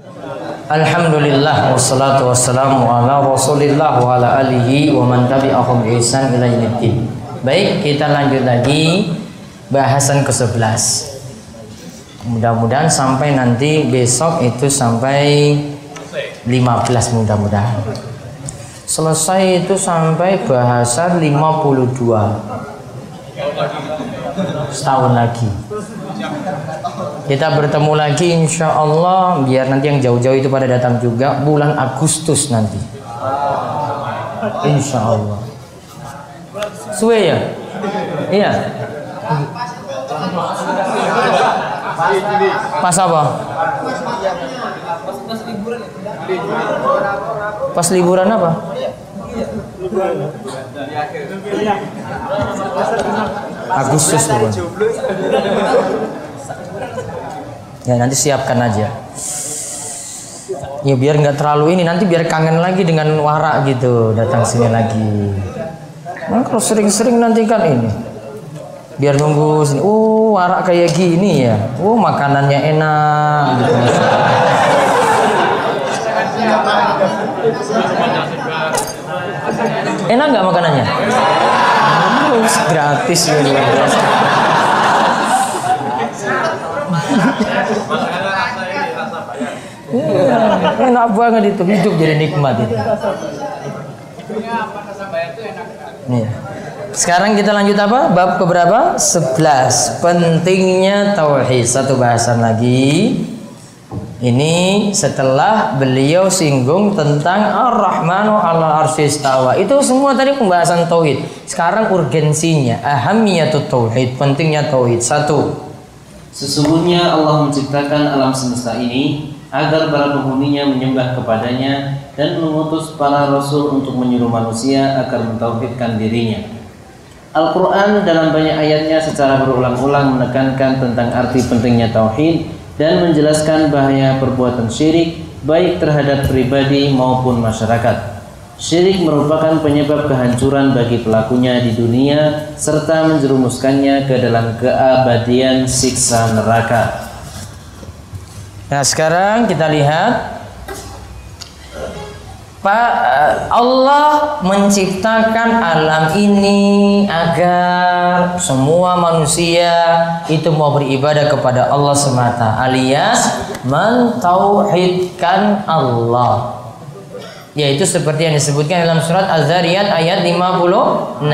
Alhamdulillah wassalatu wassalamu ala Rasulillah wa ala alihi wa man tabi'ahum bi ihsan ila yaumiddin. Baik, kita lanjut lagi bahasan ke-11. Mudah-mudahan sampai nanti besok itu sampai 15 mudah-mudahan. Selesai itu sampai bahasan 52. Setahun lagi. Kita bertemu lagi insya Allah biar nanti yang jauh-jauh itu pada datang juga bulan Agustus nanti. Insya Allah. Suwe ya? Iya. Pas apa? Pas liburan apa? Agustus bukan? Ya nanti siapkan aja. Ya biar nggak terlalu ini nanti biar kangen lagi dengan warak gitu datang sini lagi. Nah, kalau sering-sering nanti kan ini biar nunggu sini. Oh warak kayak gini ya. Oh makanannya enak gitu. Enak nggak makanannya? Gratis ya. Iya, enak banget itu hidup jadi nikmat itu. Iya. Sekarang kita lanjut apa? Bab keberapa? 11. Pentingnya tauhid. Satu bahasan lagi. Ini setelah beliau singgung tentang Ar-Rahmanu ala arsistawa. Itu semua tadi pembahasan tauhid. Sekarang urgensinya, ahamiyatut tauhid, pentingnya tauhid. Satu. Sesungguhnya Allah menciptakan alam semesta ini agar para penghuninya menyembah kepadanya dan mengutus para rasul untuk menyuruh manusia agar mentauhidkan dirinya. Al-Quran dalam banyak ayatnya secara berulang-ulang menekankan tentang arti pentingnya tauhid dan menjelaskan bahaya perbuatan syirik baik terhadap pribadi maupun masyarakat. Syirik merupakan penyebab kehancuran bagi pelakunya di dunia serta menjerumuskannya ke dalam keabadian siksa neraka. Nah, sekarang kita lihat Pak Allah menciptakan alam ini agar semua manusia itu mau beribadah kepada Allah semata alias mentauhidkan Allah yaitu seperti yang disebutkan dalam surat Az-Zariyat ayat 56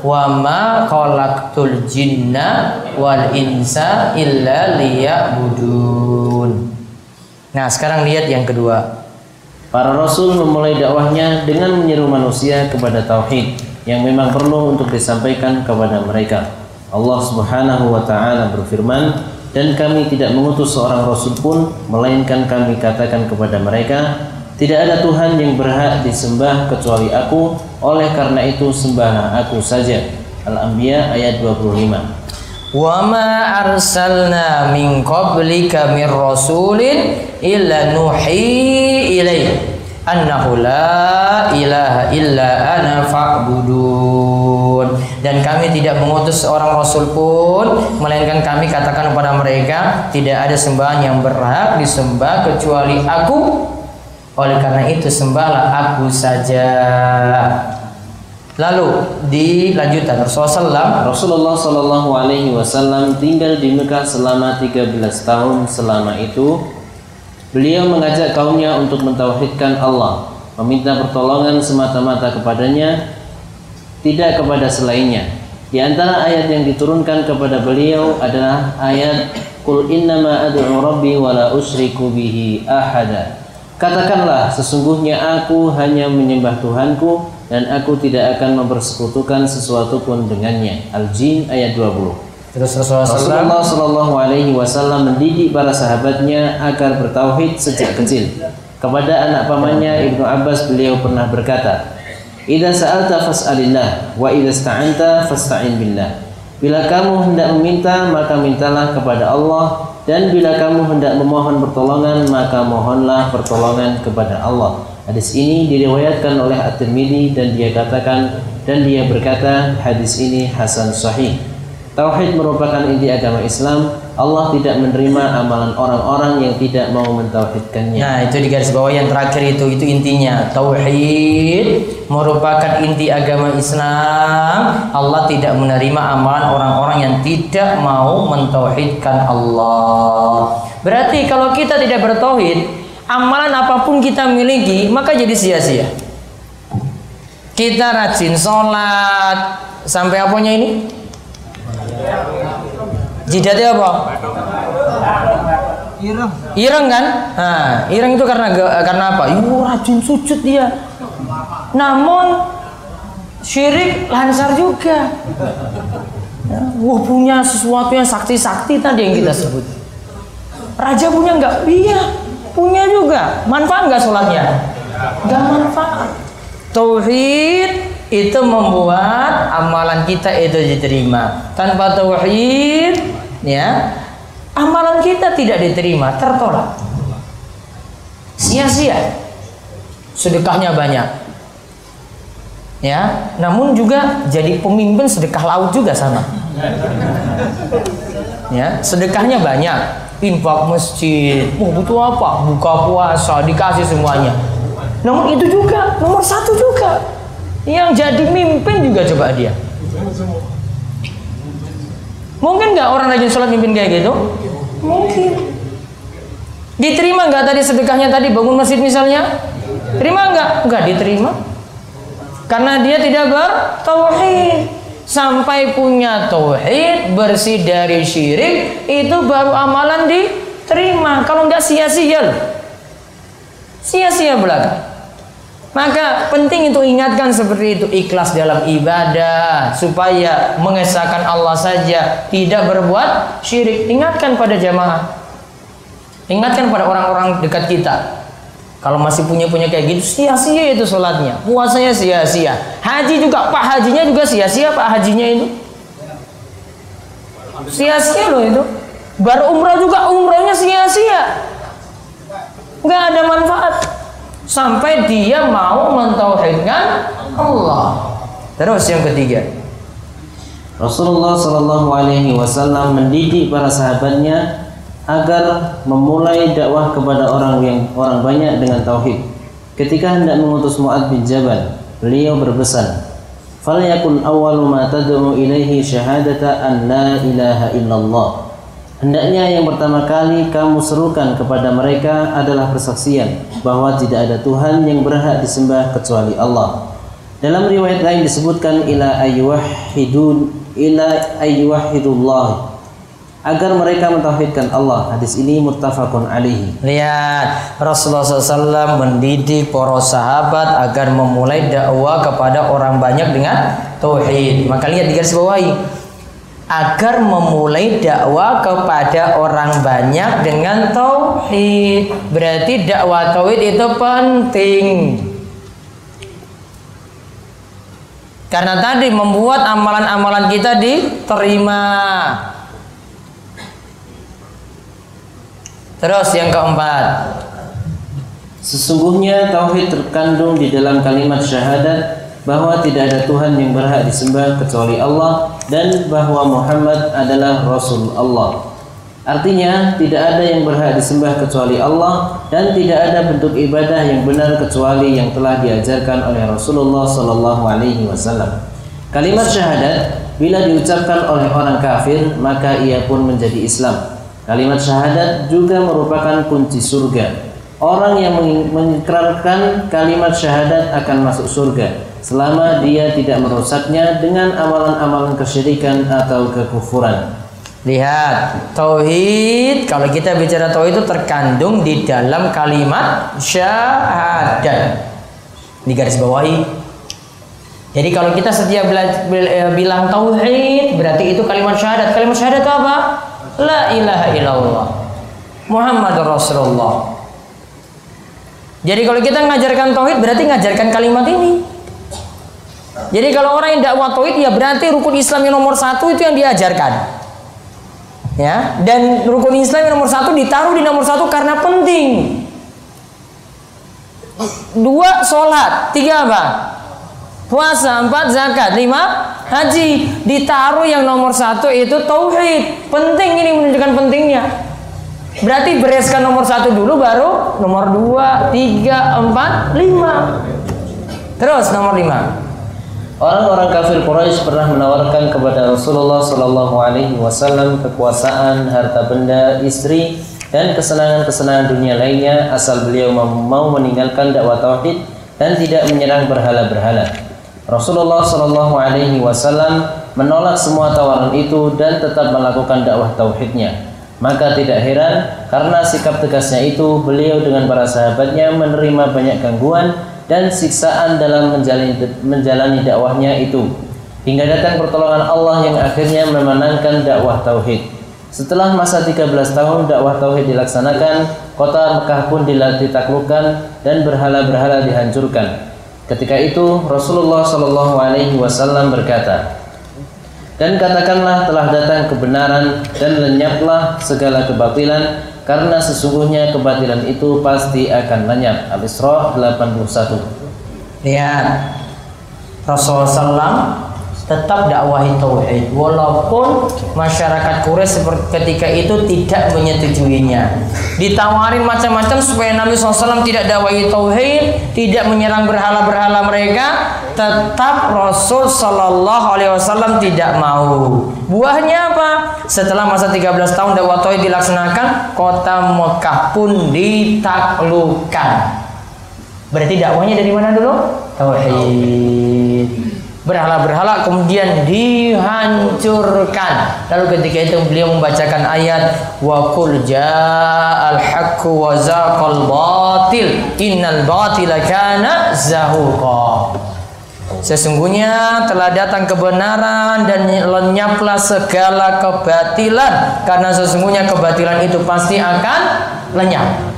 wa ma khalaqtul jinna wal insa illa liya'budun Nah, sekarang lihat yang kedua. Para rasul memulai dakwahnya dengan menyeru manusia kepada tauhid yang memang perlu untuk disampaikan kepada mereka. Allah Subhanahu wa taala berfirman, "Dan kami tidak mengutus seorang rasul pun melainkan kami katakan kepada mereka, tidak ada Tuhan yang berhak disembah kecuali Aku, oleh karena itu sembahlah Aku saja." Al-Anbiya ayat 25. Wa ma arsalna min qablika min rasulin illa nuhi ilaih annahu la ilaha illa ana fa'budun dan kami tidak mengutus seorang rasul pun melainkan kami katakan kepada mereka tidak ada sembahan yang berhak disembah kecuali aku oleh karena itu sembahlah aku saja Lalu dilanjutkan Rasulullah Rasulullah Shallallahu Alaihi Wasallam tinggal di Mekah selama 13 tahun. Selama itu beliau mengajak kaumnya untuk mentauhidkan Allah, meminta pertolongan semata-mata kepadanya, tidak kepada selainnya. Di antara ayat yang diturunkan kepada beliau adalah ayat Qul innama ad'u rabbi wa la bihi ahada. Katakanlah sesungguhnya aku hanya menyembah Tuhanku dan aku tidak akan mempersekutukan sesuatu pun dengannya. Al-Jin ayat 20. Terus Rasulullah, Rasulullah Shallallahu Alaihi Wasallam mendidik para sahabatnya agar bertauhid sejak kecil. Kepada anak pamannya Ibnu Abbas beliau pernah berkata, "Idza sa'alta fas'alillah wa idza sta'anta fasta'in billah." Bila kamu hendak meminta maka mintalah kepada Allah dan bila kamu hendak memohon pertolongan maka mohonlah pertolongan kepada Allah. Hadis ini diriwayatkan oleh At-Tirmidzi dan dia katakan dan dia berkata hadis ini hasan sahih. Tauhid merupakan inti agama Islam. Allah tidak menerima amalan orang-orang yang tidak mau mentauhidkannya. Nah, itu di garis bawah yang terakhir itu itu intinya. Tauhid merupakan inti agama Islam. Allah tidak menerima amalan orang-orang yang tidak mau mentauhidkan Allah. Berarti kalau kita tidak bertauhid, amalan apa pun kita miliki maka jadi sia-sia. Kita rajin sholat sampai apanya ini? Jidatnya apa? Ireng. Ireng kan? Nah, ireng itu karena karena apa? Yuh, rajin sujud dia. Namun syirik lancar juga. Ya, wah punya sesuatu yang sakti-sakti tadi yang kita sebut. Raja punya nggak? Iya, punya juga. Manfaat nggak sholatnya? Nggak manfaat. Tauhid itu membuat amalan kita itu diterima. Tanpa tauhid, ya, amalan kita tidak diterima, tertolak. Sia-sia. Sedekahnya banyak. Ya, namun juga jadi pemimpin sedekah laut juga sama. Ya, sedekahnya banyak. Infak masjid, mau butuh apa? Buka puasa, dikasih semuanya. Namun itu juga nomor satu juga. Yang jadi mimpin juga coba dia. Mungkin nggak orang rajin sholat mimpin kayak gitu? Mungkin. Diterima nggak tadi sedekahnya tadi bangun masjid misalnya? Terima nggak? Nggak diterima. Karena dia tidak bertauhid. Sampai punya tauhid bersih dari syirik itu baru amalan diterima. Kalau nggak sia-sia, sia-sia belaka. Maka penting untuk ingatkan seperti itu ikhlas dalam ibadah supaya mengesahkan Allah saja tidak berbuat syirik. Ingatkan pada jamaah. Ingatkan pada orang-orang dekat kita. Kalau masih punya punya kayak gitu sia-sia itu sholatnya, puasanya sia-sia. Haji juga pak hajinya juga sia-sia pak hajinya itu. Sia-sia loh itu. Baru umrah juga umrahnya sia-sia. Nggak ada manfaat sampai dia mau mentauhidkan Allah. Terus yang ketiga, Rasulullah Shallallahu Alaihi Wasallam mendidik para sahabatnya agar memulai dakwah kepada orang yang orang banyak dengan tauhid. Ketika hendak mengutus Muad bin Jabal, beliau berpesan, "Falyakun awwalu ma tad'u ilaihi syahadata an la ilaha illallah." Hendaknya yang pertama kali kamu serukan kepada mereka adalah persaksian bahwa tidak ada Tuhan yang berhak disembah kecuali Allah. Dalam riwayat lain disebutkan ila ayyuhidun ila ayyuhidullah agar mereka mentauhidkan Allah. Hadis ini muttafaqun alaihi. lihat Rasulullah SAW mendidik para sahabat agar memulai dakwah kepada orang banyak dengan tauhid. Maka lihat di garis bawahi agar memulai dakwah kepada orang banyak dengan tauhid. Berarti dakwah tauhid itu penting. Karena tadi membuat amalan-amalan kita diterima. Terus yang keempat, Sesungguhnya tauhid terkandung di dalam kalimat syahadat bahwa tidak ada Tuhan yang berhak disembah kecuali Allah dan bahwa Muhammad adalah Rasul Allah. Artinya tidak ada yang berhak disembah kecuali Allah dan tidak ada bentuk ibadah yang benar kecuali yang telah diajarkan oleh Rasulullah Sallallahu Alaihi Wasallam. Kalimat syahadat bila diucapkan oleh orang kafir maka ia pun menjadi Islam. Kalimat syahadat juga merupakan kunci surga. Orang yang mengikrarkan kalimat syahadat akan masuk surga selama dia tidak merusaknya dengan amalan-amalan kesyirikan atau kekufuran. lihat tauhid. Kalau kita bicara tauhid itu terkandung di dalam kalimat syahadat. Di garis bawahi. Jadi kalau kita setiap eh, bilang tauhid berarti itu kalimat syahadat. Kalimat syahadat itu apa? La ilaha illallah. Muhammad Rasulullah. Jadi kalau kita mengajarkan tauhid berarti mengajarkan kalimat ini. Jadi kalau orang yang dakwah tauhid ya berarti rukun Islam yang nomor satu itu yang diajarkan. Ya, dan rukun Islam yang nomor satu ditaruh di nomor satu karena penting. Dua sholat, tiga apa? puasa, empat zakat, lima haji. Ditaruh yang nomor satu itu tauhid. Penting ini menunjukkan pentingnya. Berarti bereskan nomor satu dulu baru nomor dua, tiga, empat, lima. Terus nomor lima. Orang-orang kafir Quraisy pernah menawarkan kepada Rasulullah Shallallahu Alaihi Wasallam kekuasaan, harta benda, istri, dan kesenangan-kesenangan dunia lainnya asal beliau mau meninggalkan dakwah tauhid dan tidak menyerang berhala-berhala. Rasulullah Shallallahu Alaihi Wasallam menolak semua tawaran itu dan tetap melakukan dakwah tauhidnya. Maka tidak heran karena sikap tegasnya itu beliau dengan para sahabatnya menerima banyak gangguan dan siksaan dalam menjalani, menjalani dakwahnya itu hingga datang pertolongan Allah yang akhirnya memenangkan dakwah tauhid. Setelah masa 13 tahun dakwah tauhid dilaksanakan, kota Mekah pun ditaklukkan dan berhala-berhala dihancurkan. Ketika itu Rasulullah Shallallahu Alaihi Wasallam berkata, dan katakanlah telah datang kebenaran dan lenyaplah segala kebatilan karena sesungguhnya kebatilan itu pasti akan lenyap. Al-Isra 81. Lihat Rasulullah SAW tetap dakwahi tauhid. Walaupun masyarakat Quraisy seperti ketika itu tidak menyetujuinya. Ditawarin macam-macam supaya Nabi SAW tidak dakwahi tauhid tidak menyerang berhala-berhala mereka tetap Rasul Shallallahu Alaihi Wasallam tidak mau. Buahnya apa setelah masa 13 tahun dakwah tauhid dilaksanakan kota Mekah pun ditaklukkan berarti dakwahnya dari mana dulu tauhid berhala-berhala kemudian dihancurkan. Lalu ketika itu beliau membacakan ayat wa qul ja'al haqqu wa zaqal batil innal batila kana zahuqa. Sesungguhnya telah datang kebenaran dan lenyaplah segala kebatilan karena sesungguhnya kebatilan itu pasti akan lenyap.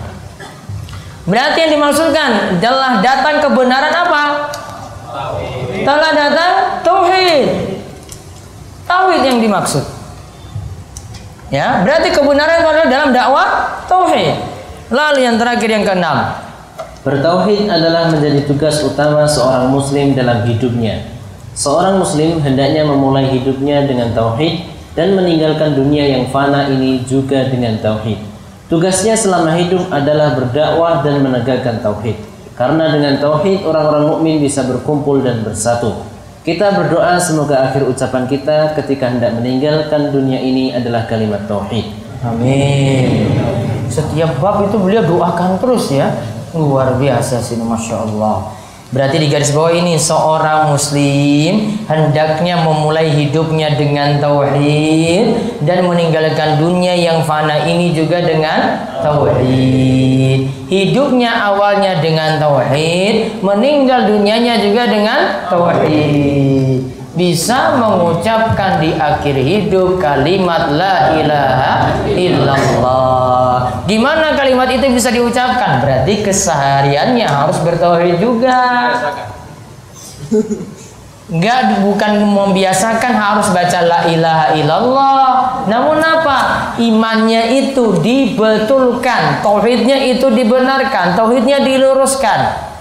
Berarti yang dimaksudkan adalah datang kebenaran apa? telah datang tauhid. Tauhid yang dimaksud. Ya, berarti kebenaran adalah dalam dakwah tauhid. Lalu yang terakhir yang keenam. Bertauhid adalah menjadi tugas utama seorang muslim dalam hidupnya. Seorang muslim hendaknya memulai hidupnya dengan tauhid dan meninggalkan dunia yang fana ini juga dengan tauhid. Tugasnya selama hidup adalah berdakwah dan menegakkan tauhid. Karena dengan tauhid orang-orang mukmin bisa berkumpul dan bersatu. Kita berdoa semoga akhir ucapan kita ketika hendak meninggalkan dunia ini adalah kalimat tauhid. Amin. Setiap bab itu beliau doakan terus ya. Luar biasa sih, masya Allah. Berarti di garis bawah ini seorang muslim hendaknya memulai hidupnya dengan tauhid dan meninggalkan dunia yang fana ini juga dengan tauhid. Hidupnya awalnya dengan tauhid, meninggal dunianya juga dengan tauhid bisa mengucapkan di akhir hidup kalimat la ilaha illallah. Di mana kalimat itu bisa diucapkan? Berarti kesehariannya harus bertauhid juga. Enggak bukan membiasakan harus baca la ilaha illallah. Namun apa? Imannya itu dibetulkan, tauhidnya itu dibenarkan, tauhidnya diluruskan.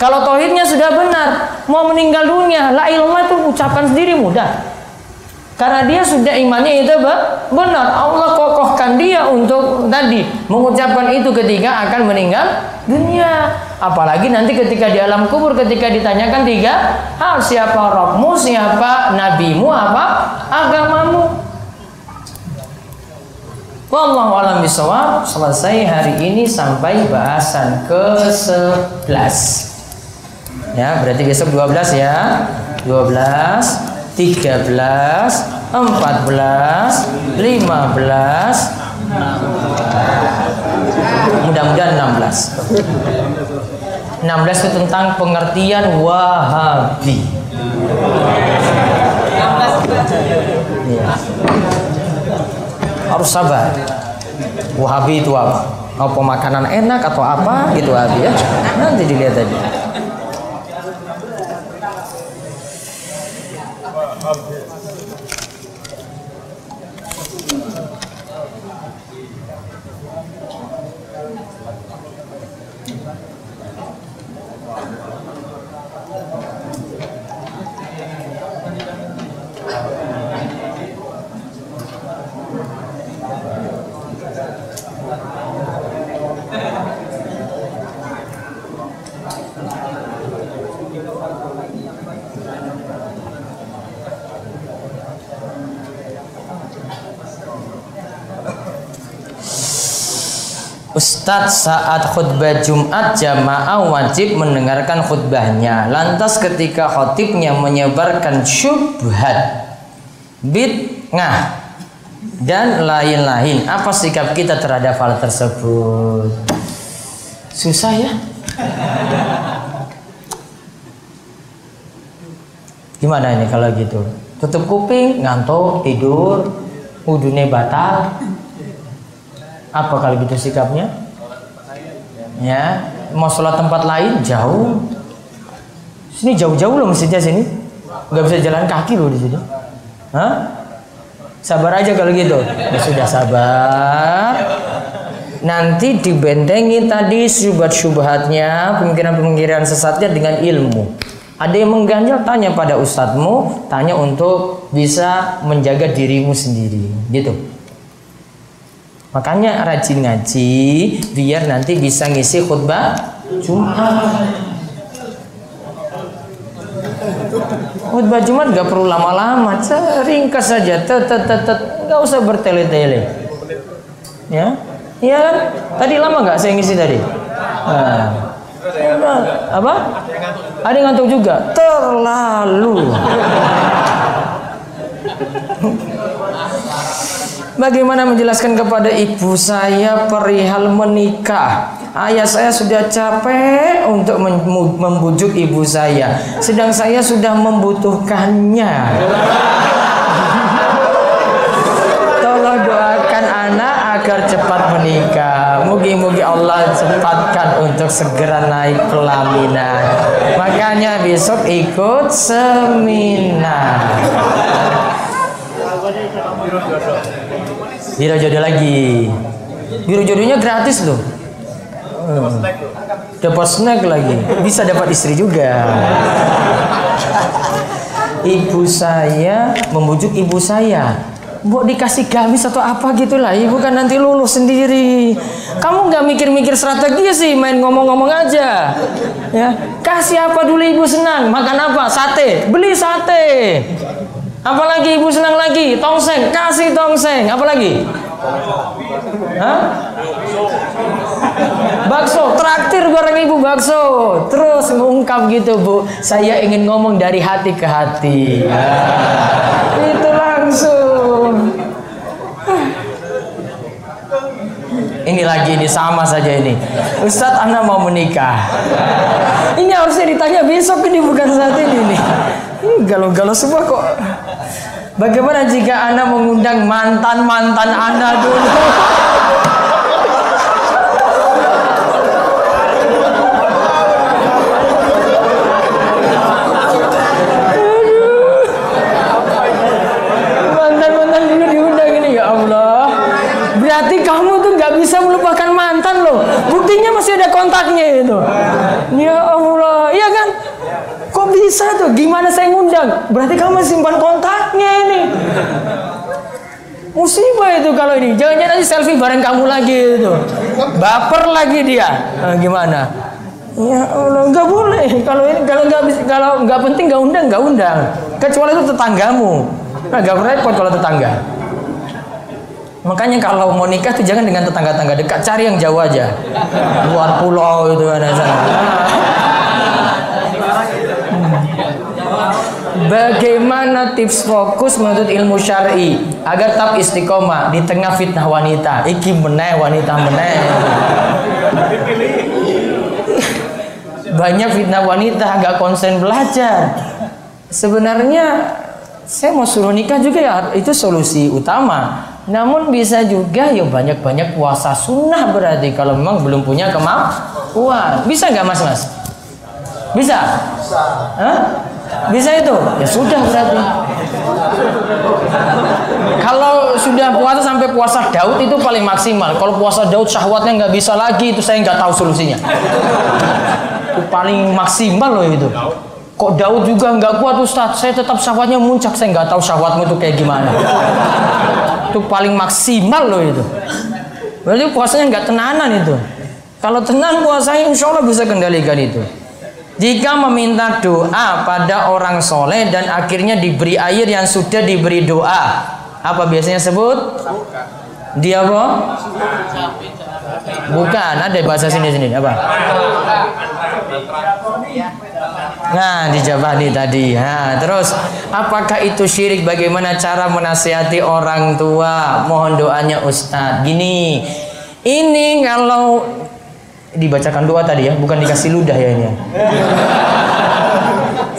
Kalau tauhidnya sudah benar, mau meninggal dunia, la ilallah itu ucapan sendiri mudah. Karena dia sudah imannya itu benar. Allah kokohkan dia untuk tadi mengucapkan itu ketika akan meninggal dunia. Apalagi nanti ketika di alam kubur ketika ditanyakan tiga hal siapa rohmu, siapa nabimu, apa agamamu. Wallahu alam bisawab. Selesai hari ini sampai bahasan ke-11. Ya, berarti besok 12 ya. 12, 13, 14, 15, mudah-mudahan 16. 16 itu tentang pengertian Wahabi. Ya. Harus sabar. Wahabi itu apa? Apa makanan enak atau apa gitu Wahabi ya? Nanti dilihat aja. of this. Ustadz saat khutbah Jumat jamaah wajib mendengarkan khutbahnya. Lantas ketika khotibnya menyebarkan syubhat, bid'ah dan lain-lain, apa sikap kita terhadap hal tersebut? Susah ya? Gimana ini kalau gitu? Tutup kuping, ngantuk, tidur, wudhunya batal, apa kalau gitu sikapnya? Ya, mau sholat tempat lain jauh. Sini jauh-jauh loh masjidnya sini. Gak bisa jalan kaki loh di sini. Hah? Sabar aja kalau gitu. Ya sudah sabar. Nanti dibentengi tadi syubhat-syubhatnya, pemikiran-pemikiran sesatnya dengan ilmu. Ada yang mengganjal tanya pada ustadzmu, tanya untuk bisa menjaga dirimu sendiri, gitu. Makanya rajin ngaji biar nanti bisa ngisi khutbah Jumat. Khutbah Jumat gak perlu lama-lama, ringkas saja, tet tet tet, nggak usah bertele-tele. Ya, iya kan? Tadi lama nggak saya ngisi tadi? Nah. Apa? Ada yang ngantuk juga? Terlalu. Bagaimana menjelaskan kepada ibu saya perihal menikah? Ayah saya sudah capek untuk membujuk ibu saya, sedang saya sudah membutuhkannya. Tolong doakan anak agar cepat menikah. Mugi-mugi Allah cepatkan untuk segera naik pelaminan. Makanya besok ikut seminar. Biro jodoh lagi. Biro jodohnya gratis loh. Hmm. Dapat snack lagi. Bisa dapat istri juga. Ibu saya membujuk ibu saya. Mbok dikasih gamis atau apa gitulah. Ibu kan nanti lulus sendiri. Kamu nggak mikir-mikir strategi sih, main ngomong-ngomong aja. Ya, kasih apa dulu ibu senang? Makan apa? Sate. Beli sate. Apalagi ibu senang lagi, tongseng, kasih tongseng. Apalagi? Bakso, traktir goreng ibu bakso. Terus mengungkap gitu bu, saya ingin ngomong dari hati ke hati. Itu langsung. Ini lagi ini sama saja ini. Ustadz Anda mau menikah. Ini harusnya ditanya besok ini bukan saat ini nih. Galau-galau semua kok. Bagaimana jika Anda mengundang mantan-mantan Anda dulu? Mantan-mantan dulu diundang ini ya Allah. Berarti kamu tuh nggak bisa melupakan mantan loh. Buktinya masih ada kontaknya itu. Ya Allah, bisa tuh? Gimana saya ngundang? Berarti kamu simpan kontaknya ini. Musibah itu kalau ini. Jangan-jangan nanti selfie bareng kamu lagi itu. Baper lagi dia. Nah, gimana? Ya Allah, nggak boleh. Kalau ini kalau nggak kalau nggak penting nggak undang nggak undang. Kecuali itu tetanggamu. Nah, nggak repot kalau tetangga. Makanya kalau mau nikah tuh jangan dengan tetangga-tetangga dekat, cari yang jauh aja. Luar pulau itu ada sana. Bagaimana tips fokus menuntut ilmu syar'i agar tetap istiqomah di tengah fitnah wanita? Iki meneh wanita meneh. Banyak fitnah wanita nggak konsen belajar. Sebenarnya saya mau suruh nikah juga ya itu solusi utama. Namun bisa juga ya banyak-banyak puasa sunnah berarti kalau memang belum punya kemampuan. Bisa nggak mas mas? Bisa? Bisa. Hah? Bisa itu? Ya sudah berarti. Kalau sudah puasa sampai puasa Daud itu paling maksimal. Kalau puasa Daud syahwatnya nggak bisa lagi itu saya nggak tahu solusinya. Itu paling maksimal loh itu. Kok Daud juga nggak kuat Ustadz? Saya tetap syahwatnya muncak. Saya nggak tahu syahwatmu itu kayak gimana. Itu paling maksimal loh itu. Berarti puasanya nggak tenanan itu. Kalau tenang puasanya insya Allah bisa kendalikan itu. Jika meminta doa pada orang soleh dan akhirnya diberi air yang sudah diberi doa, apa biasanya sebut? Dia apa? Bukan, ada bahasa sini sini apa? Nah, dijawab nih tadi. Nah, terus apakah itu syirik? Bagaimana cara menasihati orang tua? Mohon doanya Ustadz. Gini, ini kalau dibacakan doa tadi ya, bukan dikasih ludah ya ini. ya.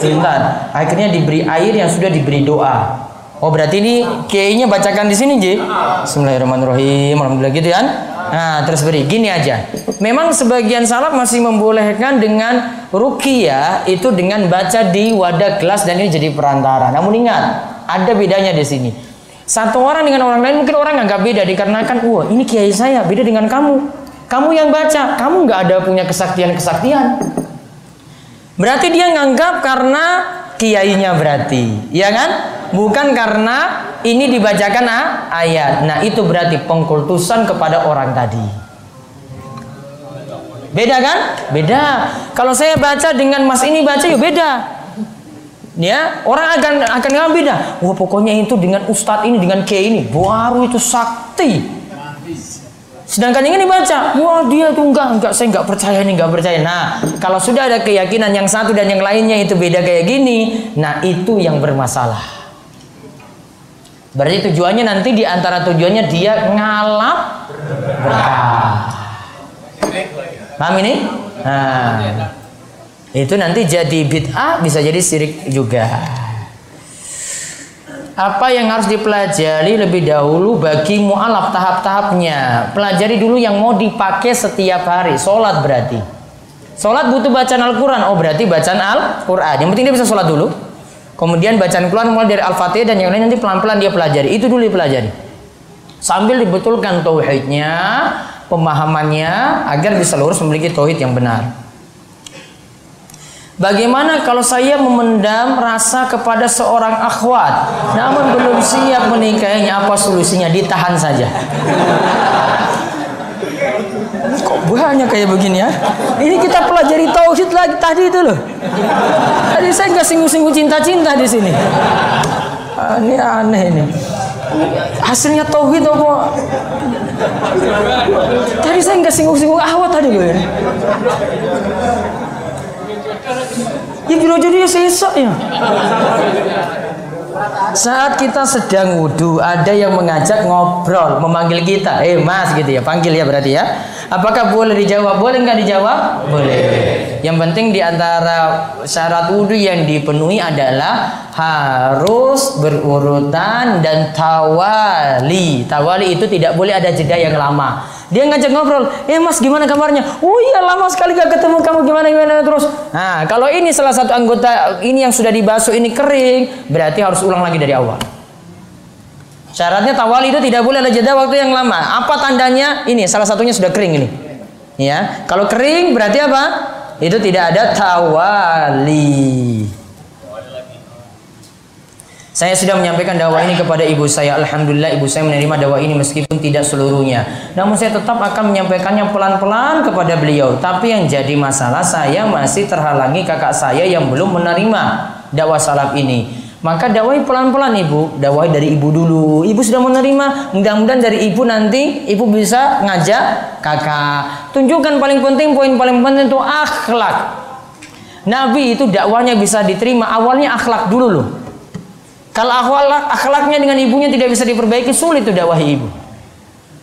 Sebentar, akhirnya diberi air yang sudah diberi doa. Oh berarti ini kiainya bacakan di sini Ji. Bismillahirrahmanirrahim. Alhamdulillah gitu kan. Nah, terus beri gini aja. Memang sebagian salaf masih membolehkan dengan ruqyah itu dengan baca di wadah gelas dan ini jadi perantara. Namun ingat, ada bedanya di sini. Satu orang dengan orang lain mungkin orang nggak beda dikarenakan wah ini kiai saya beda dengan kamu. Kamu yang baca, kamu nggak ada punya kesaktian-kesaktian. Berarti dia nganggap karena kiainya berarti, ya kan? Bukan karena ini dibacakan ah, ayat. Nah, itu berarti pengkultusan kepada orang tadi. Beda kan? Beda. Kalau saya baca dengan Mas ini baca ya beda. Ya, orang akan akan ngambil beda. Wah, pokoknya itu dengan ustadz ini dengan kiai ini baru itu sakti. Sedangkan ini dibaca, wah dia tuh enggak, enggak, saya enggak percaya ini, enggak percaya. Nah, kalau sudah ada keyakinan yang satu dan yang lainnya itu beda kayak gini, nah itu yang bermasalah. Berarti tujuannya nanti di antara tujuannya dia ngalap berkah. Paham ini? Nah, itu nanti jadi bid'ah bisa jadi syirik juga. Apa yang harus dipelajari lebih dahulu bagi mu'alaf tahap-tahapnya. Pelajari dulu yang mau dipakai setiap hari. Sholat berarti. Sholat butuh bacaan Al-Quran. Oh berarti bacaan Al-Quran. Yang penting dia bisa sholat dulu. Kemudian bacaan Al-Quran mulai dari Al-Fatihah dan yang lain nanti pelan-pelan dia pelajari. Itu dulu dipelajari. Sambil dibetulkan tauhidnya, pemahamannya agar bisa lurus memiliki tauhid yang benar. Bagaimana kalau saya memendam rasa kepada seorang akhwat namun belum siap menikahinya? Apa solusinya? Ditahan saja. Kok banyak kayak begini ya? Ini kita pelajari tauhid lagi tadi itu loh. Tadi saya nggak singgung-singgung cinta-cinta di sini. Ini aneh ini. Hasilnya tauhid apa? Tadi saya nggak singgung-singgung akhwat tadi loh ya Ya bila jadi sesok ya. Saat kita sedang wudhu, ada yang mengajak ngobrol, memanggil kita, eh mas gitu ya, panggil ya berarti ya. Apakah boleh dijawab? Boleh nggak dijawab? Boleh. Yang penting di antara syarat wudhu yang dipenuhi adalah harus berurutan dan tawali. Tawali itu tidak boleh ada jeda yang lama. Dia ngajak ngobrol, eh mas gimana kabarnya? Oh iya lama sekali gak ketemu kamu gimana gimana terus. Nah kalau ini salah satu anggota ini yang sudah dibasuh ini kering, berarti harus ulang lagi dari awal. Syaratnya tawali itu tidak boleh ada jeda waktu yang lama. Apa tandanya? Ini salah satunya sudah kering ini. Ya, kalau kering berarti apa? Itu tidak ada tawali. Saya sudah menyampaikan dakwah ini kepada ibu saya. Alhamdulillah ibu saya menerima dakwah ini meskipun tidak seluruhnya. Namun saya tetap akan menyampaikannya pelan-pelan kepada beliau. Tapi yang jadi masalah saya masih terhalangi kakak saya yang belum menerima dakwah salaf ini. Maka dakwahi pelan-pelan ibu. Dakwahi dari ibu dulu. Ibu sudah menerima. Mudah-mudahan dari ibu nanti ibu bisa ngajak kakak. Tunjukkan paling penting poin paling penting itu akhlak. Nabi itu dakwahnya bisa diterima awalnya akhlak dulu loh. Kalau akhlak, akhlaknya dengan ibunya tidak bisa diperbaiki, sulit tuh dakwahi ibu.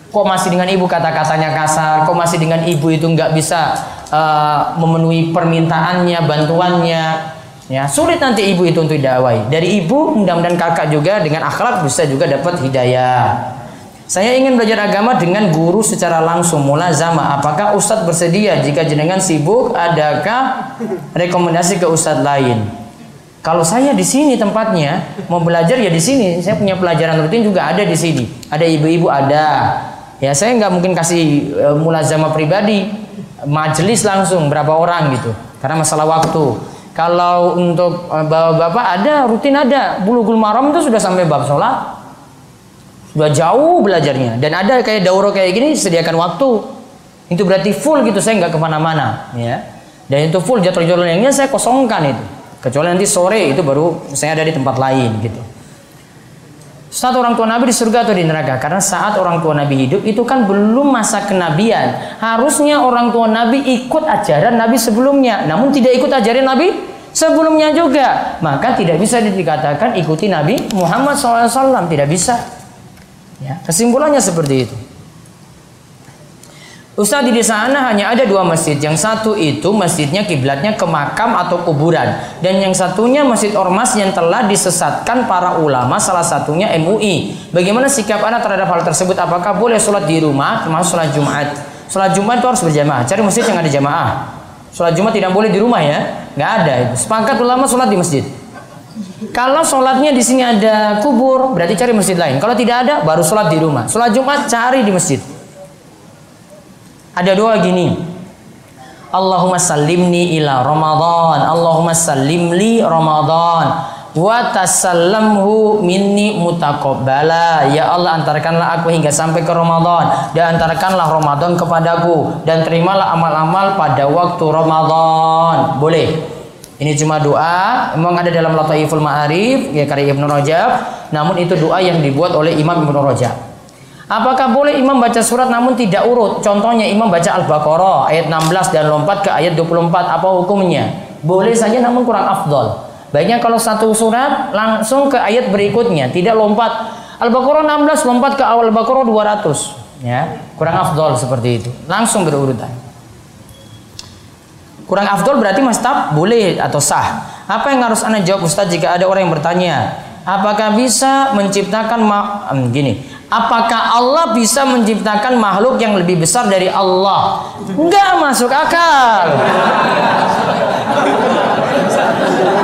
Kok masih dengan ibu kata-katanya kasar, kok masih dengan ibu itu nggak bisa uh, memenuhi permintaannya, bantuannya, ya sulit nanti ibu itu untuk dakwahi. Dari ibu, mudah-mudahan kakak juga dengan akhlak bisa juga dapat hidayah. Saya ingin belajar agama dengan guru secara langsung mulazama. Apakah ustadz bersedia jika jenengan sibuk? Adakah rekomendasi ke ustadz lain? Kalau saya di sini tempatnya mau belajar ya di sini. Saya punya pelajaran rutin juga ada di sini. Ada ibu-ibu ada. Ya saya nggak mungkin kasih e, mulazama pribadi, majelis langsung berapa orang gitu. Karena masalah waktu. Kalau untuk e, bapak-bapak ada rutin ada. Bulughul maram itu sudah sampai bab sholat. Sudah jauh belajarnya. Dan ada kayak dauro kayak gini sediakan waktu. Itu berarti full gitu saya nggak ke mana-mana. Ya. Dan itu full jadwal-jadwal yang saya kosongkan itu kecuali nanti sore itu baru saya ada di tempat lain gitu Saat orang tua Nabi di surga atau di neraka? Karena saat orang tua Nabi hidup itu kan belum masa kenabian. Harusnya orang tua Nabi ikut ajaran Nabi sebelumnya. Namun tidak ikut ajaran Nabi sebelumnya juga. Maka tidak bisa dikatakan ikuti Nabi Muhammad SAW. Tidak bisa. Ya, kesimpulannya seperti itu. Ustaz di sana hanya ada dua masjid. Yang satu itu masjidnya kiblatnya ke makam atau kuburan, dan yang satunya masjid ormas yang telah disesatkan para ulama. Salah satunya MUI. Bagaimana sikap anda terhadap hal tersebut? Apakah boleh sholat di rumah, termasuk sholat Jumat? Sholat Jumat itu harus berjamaah. Cari masjid yang ada jamaah. Sholat Jumat tidak boleh di rumah ya, nggak ada. Sepakat ulama sholat di masjid. Kalau sholatnya di sini ada kubur, berarti cari masjid lain. Kalau tidak ada, baru sholat di rumah. Sholat Jumat cari di masjid. Ada doa gini. Allahumma sallimni ila Ramadan. Allahumma sallimli Ramadan. Wa tasallamhu minni mutaqabbala. Ya Allah antarkanlah aku hingga sampai ke Ramadan dan antarkanlah Ramadan kepadaku dan terimalah amal-amal pada waktu Ramadan. Boleh. Ini cuma doa, memang ada dalam Lataiful Ma'arif ya karya Ibnu Rajab, namun itu doa yang dibuat oleh Imam Ibnu Rajab. Apakah boleh imam baca surat namun tidak urut? Contohnya imam baca Al-Baqarah ayat 16 dan lompat ke ayat 24. Apa hukumnya? Boleh saja namun kurang afdol. Baiknya kalau satu surat langsung ke ayat berikutnya, tidak lompat Al-Baqarah 16 lompat ke awal Al-Baqarah 200. Ya, kurang afdol seperti itu. Langsung berurutan. Kurang afdol berarti mas tab boleh atau sah. Apa yang harus anda jawab Ustaz jika ada orang yang bertanya, apakah bisa menciptakan ma gini, Apakah Allah bisa menciptakan makhluk yang lebih besar dari Allah? Enggak masuk akal.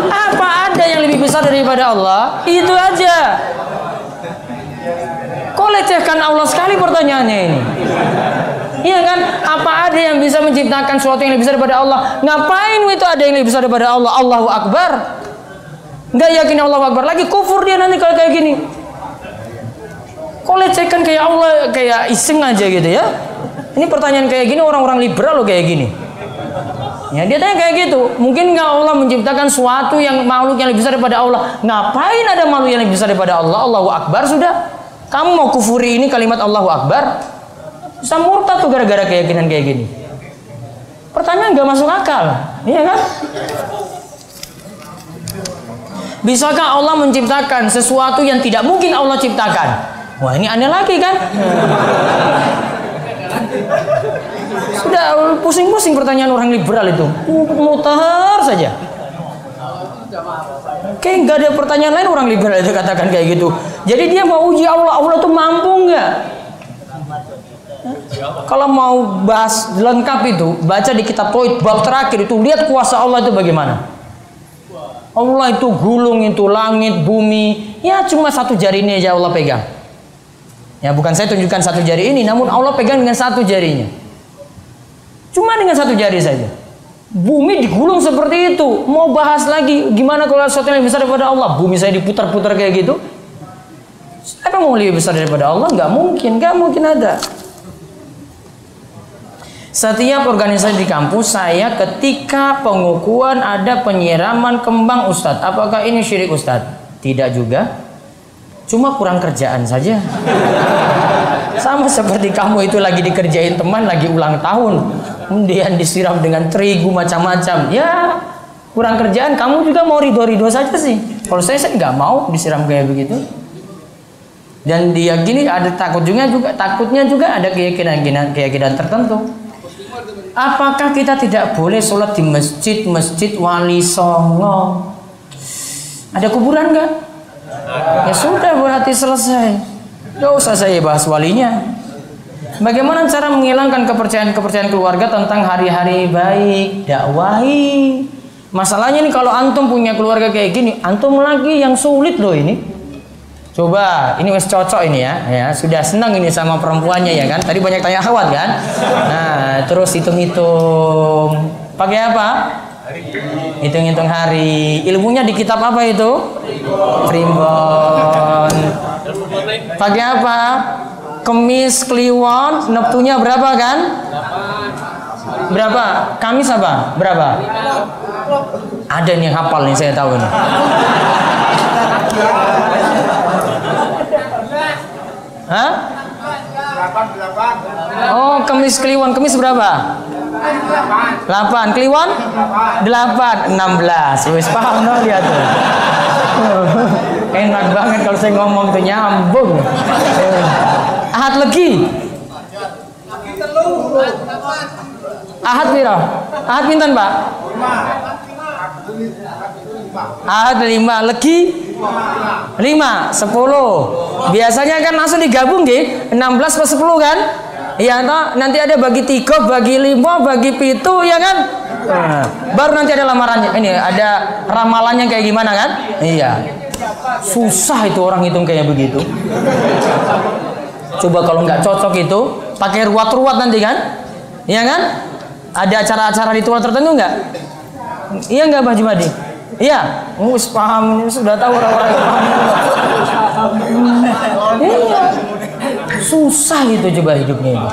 Apa ada yang lebih besar daripada Allah? Itu aja. Kok lecehkan Allah sekali pertanyaannya ini? Iya kan? Apa ada yang bisa menciptakan sesuatu yang lebih besar daripada Allah? Ngapain itu ada yang lebih besar daripada Allah? Allahu Akbar. Enggak yakin Allahu Akbar lagi kufur dia nanti kalau kayak gini. Kok lecehkan kayak Allah kayak iseng aja gitu ya? Ini pertanyaan kayak gini orang-orang liberal loh kayak gini. Ya dia tanya kayak gitu. Mungkin nggak Allah menciptakan suatu yang makhluk yang lebih besar daripada Allah? Ngapain ada makhluk yang lebih besar daripada Allah? Allahu Akbar sudah. Kamu mau kufuri ini kalimat Allahu Akbar? Bisa murtad tuh gara-gara keyakinan kayak gini. Pertanyaan nggak masuk akal, iya kan? Bisakah Allah menciptakan sesuatu yang tidak mungkin Allah ciptakan? Wah ini aneh lagi kan? Sudah pusing-pusing pertanyaan orang liberal itu. Mutar saja. Kayak nggak ada pertanyaan lain orang liberal itu katakan kayak gitu. Jadi dia mau uji Allah, Allah tuh mampu nggak? Kalau mau bahas lengkap itu, baca di kitab Tauhid bab terakhir itu lihat kuasa Allah itu bagaimana. Allah itu gulung itu langit, bumi, ya cuma satu jari ini aja Allah pegang. Ya bukan saya tunjukkan satu jari ini, namun Allah pegang dengan satu jarinya. Cuma dengan satu jari saja. Bumi digulung seperti itu. Mau bahas lagi gimana kalau sesuatu yang lebih besar daripada Allah? Bumi saya diputar-putar kayak gitu. Apa mau lebih besar daripada Allah? Nggak mungkin, nggak mungkin ada. Setiap organisasi di kampus saya ketika pengukuhan ada penyiraman kembang Ustadz. Apakah ini syirik Ustadz? Tidak juga. Cuma kurang kerjaan saja. Sama seperti kamu itu lagi dikerjain teman lagi ulang tahun. Kemudian disiram dengan terigu macam-macam. Ya, kurang kerjaan kamu juga mau ridho-ridho saja sih. Kalau saya saya nggak mau disiram kayak begitu. Dan diyakini ada takut juga juga takutnya juga ada keyakinan keyakinan tertentu. Apakah kita tidak boleh sholat di masjid masjid wali songo? Ada kuburan nggak? Ya sudah berarti selesai. Gak usah saya bahas walinya. Bagaimana cara menghilangkan kepercayaan-kepercayaan keluarga tentang hari-hari baik, dakwahi. Masalahnya nih kalau antum punya keluarga kayak gini, antum lagi yang sulit loh ini. Coba, ini wes cocok ini ya, ya sudah senang ini sama perempuannya ya kan. Tadi banyak tanya khawat kan. Nah, terus hitung-hitung. Pakai apa? Hitung-hitung hari. Ilmunya di kitab apa itu? Primbon. Pakai apa? Kemis Kliwon, Neptunya berapa kan? Berapa? Kamis apa? Berapa? Ada nih hafal nih saya tahu nih. Hah? Oh, kemis kliwon. Kemis berapa? 8. Kliwon? 8. 16. Wis paham no lihat tuh. Enak banget kalau saya ngomong tuh nyambung. Ahad legi. Ahad piro? Ahad pinten, Pak? Ahad 5 legi 5 10 biasanya kan langsung digabung nggih 16 per 10 kan Iya toh nanti ada bagi tiga, bagi lima, bagi pitu ya kan? Nah, baru nanti ada lamarannya. Ini ada ramalannya kayak gimana kan? Iya. Susah itu orang hitung kayak begitu. Coba kalau nggak cocok itu pakai ruat-ruat nanti kan? Iya kan? Ada acara-acara ritual tertentu nggak? Iya nggak Pak Jumadi? Iya, mus paham sudah tahu orang-orang. Iya, susah gitu coba hidupnya itu.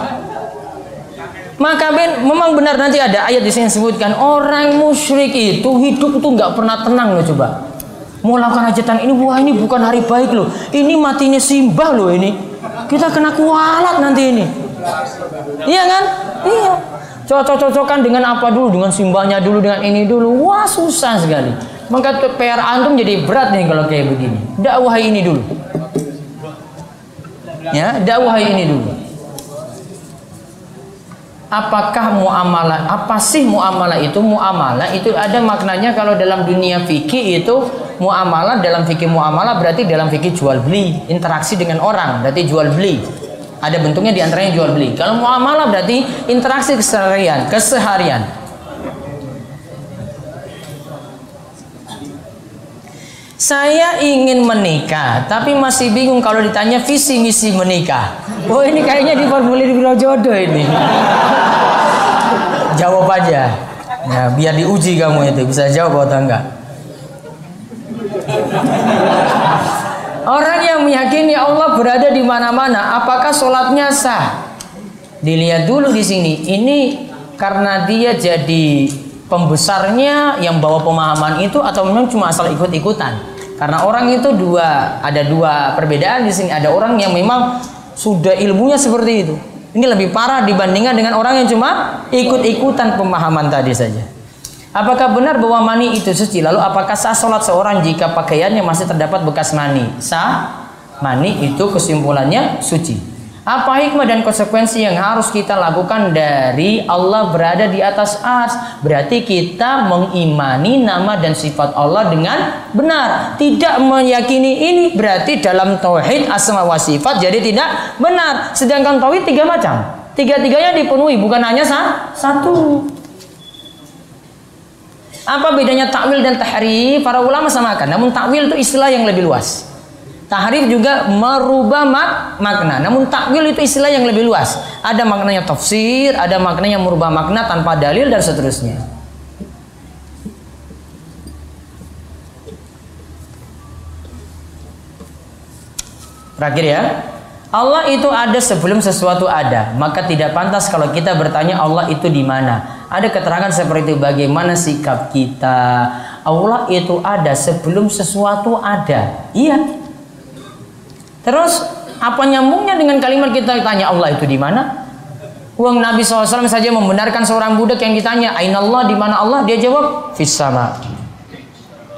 Maka ben, memang benar nanti ada ayat di sini sebutkan orang musyrik itu hidup itu nggak pernah tenang loh coba. Mau lakukan hajatan ini, wah ini bukan hari baik loh. Ini matinya simbah loh ini. Kita kena kualat nanti ini. Iya kan? Iya. Cocok-cocokan dengan apa dulu? Dengan simbahnya dulu, dengan ini dulu. Wah susah sekali. Maka PR antum jadi berat nih kalau kayak begini. Dakwah ini dulu. Ya, dakwah ini dulu. Apakah muamalah? Apa sih muamalah itu? Muamalah itu ada maknanya kalau dalam dunia fikih itu muamalah dalam fikih muamalah berarti dalam fikih jual beli, interaksi dengan orang, berarti jual beli. Ada bentuknya di antaranya jual beli. Kalau muamalah berarti interaksi keseharian, keseharian. Saya ingin menikah, tapi masih bingung kalau ditanya visi misi menikah. Oh ini kayaknya di formulir biro jodoh ini. Jawab aja. Ya, biar diuji kamu itu bisa jawab atau enggak. Orang yang meyakini Allah berada di mana-mana, apakah sholatnya sah? Dilihat dulu di sini. Ini karena dia jadi pembesarnya yang bawa pemahaman itu atau memang cuma asal ikut-ikutan? Karena orang itu dua ada dua perbedaan di sini. Ada orang yang memang sudah ilmunya seperti itu. Ini lebih parah dibandingkan dengan orang yang cuma ikut-ikutan pemahaman tadi saja. Apakah benar bahwa mani itu suci? Lalu apakah sah sholat seorang jika pakaiannya masih terdapat bekas mani? Sah. Mani itu kesimpulannya suci. Apa hikmah dan konsekuensi yang harus kita lakukan dari Allah berada di atas ars? Berarti kita mengimani nama dan sifat Allah dengan benar. Tidak meyakini ini berarti dalam tauhid asma wa sifat jadi tidak benar. Sedangkan tauhid tiga macam. Tiga-tiganya dipenuhi bukan hanya satu. Apa bedanya takwil dan tahrif? Para ulama samakan. Namun takwil itu istilah yang lebih luas. Tahrif juga merubah mak makna. Namun takwil itu istilah yang lebih luas. Ada maknanya tafsir, ada maknanya merubah makna tanpa dalil dan seterusnya. Terakhir ya. Allah itu ada sebelum sesuatu ada. Maka tidak pantas kalau kita bertanya Allah itu di mana. Ada keterangan seperti itu bagaimana sikap kita. Allah itu ada sebelum sesuatu ada. Iya, Terus apa nyambungnya dengan kalimat kita tanya Allah itu di mana? Uang Nabi SAW saja membenarkan seorang budak yang ditanya, Aina Allah di mana Allah? Dia jawab, Fis sama.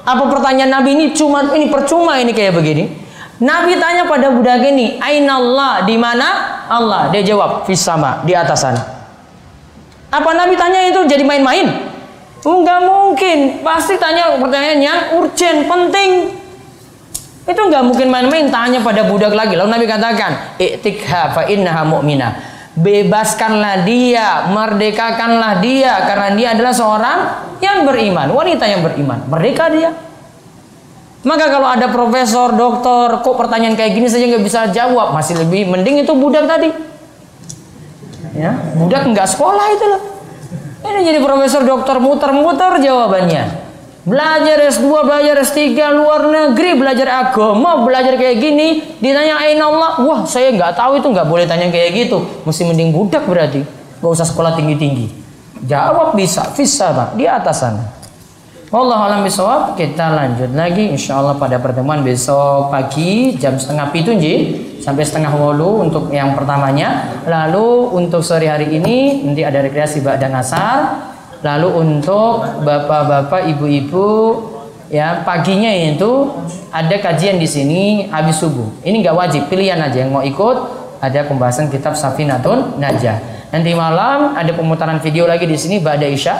Apa pertanyaan Nabi ini cuma ini percuma ini kayak begini? Nabi tanya pada budak ini, Aina Allah di mana Allah? Dia jawab, Fis sama di atas sana. Apa Nabi tanya itu jadi main-main? Enggak mungkin. Pasti tanya pertanyaan yang urgent, penting. Itu nggak mungkin main-main tanya pada budak lagi. Lalu Nabi katakan, "Iktikha fa innaha mu'minah." Bebaskanlah dia, merdekakanlah dia karena dia adalah seorang yang beriman, wanita yang beriman. Merdeka dia. Maka kalau ada profesor, dokter, kok pertanyaan kayak gini saja nggak bisa jawab, masih lebih mending itu budak tadi. Ya, budak nggak sekolah itu loh. Ini jadi profesor, dokter muter-muter jawabannya. Belajar S2, belajar S3 luar negeri, belajar agama, belajar kayak gini, ditanya aina Allah, wah saya nggak tahu itu nggak boleh tanya kayak gitu, mesti mending budak berarti, nggak usah sekolah tinggi tinggi. Jawab bisa, bisa pak, di atas sana. Allah alam bisawab, kita lanjut lagi insya Allah pada pertemuan besok pagi jam setengah pitu sampai setengah wolu untuk yang pertamanya. Lalu untuk sore hari ini nanti ada rekreasi dan asar. Lalu untuk bapak-bapak, ibu-ibu ya paginya itu ada kajian di sini habis subuh. Ini nggak wajib, pilihan aja yang mau ikut. Ada pembahasan kitab Safinatun Najah. Nanti malam ada pemutaran video lagi di sini Ba'da Isya.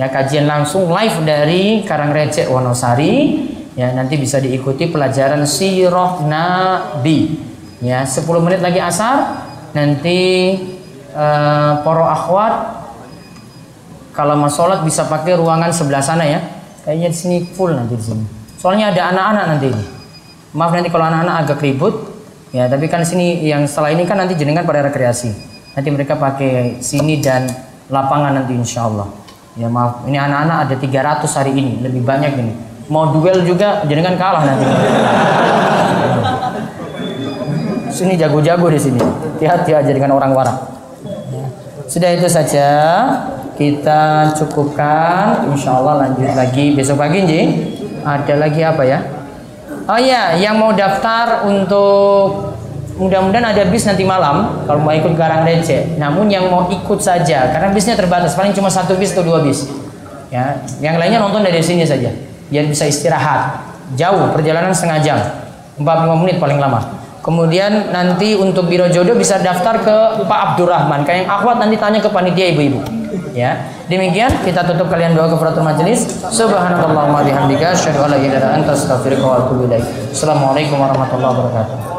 Ya kajian langsung live dari Karangrecek Wonosari ya nanti bisa diikuti pelajaran sirah nabi ya 10 menit lagi asar nanti uh, poro akhwat kalau mau sholat bisa pakai ruangan sebelah sana ya. Kayaknya di sini full nanti di sini. Soalnya ada anak-anak nanti ini. Maaf nanti kalau anak-anak agak ribut. Ya tapi kan sini yang setelah ini kan nanti jenengan pada rekreasi. Nanti mereka pakai sini dan lapangan nanti insya Allah ya maaf. Ini anak-anak ada 300 hari ini. Lebih banyak ini. Mau duel juga jenengan kalah nanti. Sini jago-jago di sini. Hati-hati aja dengan orang warak. Sudah itu saja kita cukupkan. Insya Allah lanjut lagi besok pagi Nji. Ada lagi apa ya? Oh ya, yang mau daftar untuk mudah-mudahan ada bis nanti malam kalau mau ikut Garang Receh. Namun yang mau ikut saja karena bisnya terbatas paling cuma satu bis atau dua bis. Ya, yang lainnya nonton dari sini saja biar bisa istirahat. Jauh perjalanan setengah jam, 45 menit paling lama. Kemudian nanti untuk biro jodoh bisa daftar ke Pak Abdurrahman. Kayak yang akhwat nanti tanya ke panitia ibu-ibu. Ya. Demikian kita tutup kalian doa kafaratul majelis. Subhanakallahumma bihamdika asyhadu an la ilaha illa anta astaghfiruka wa atubu ilaik. Assalamualaikum warahmatullahi wabarakatuh.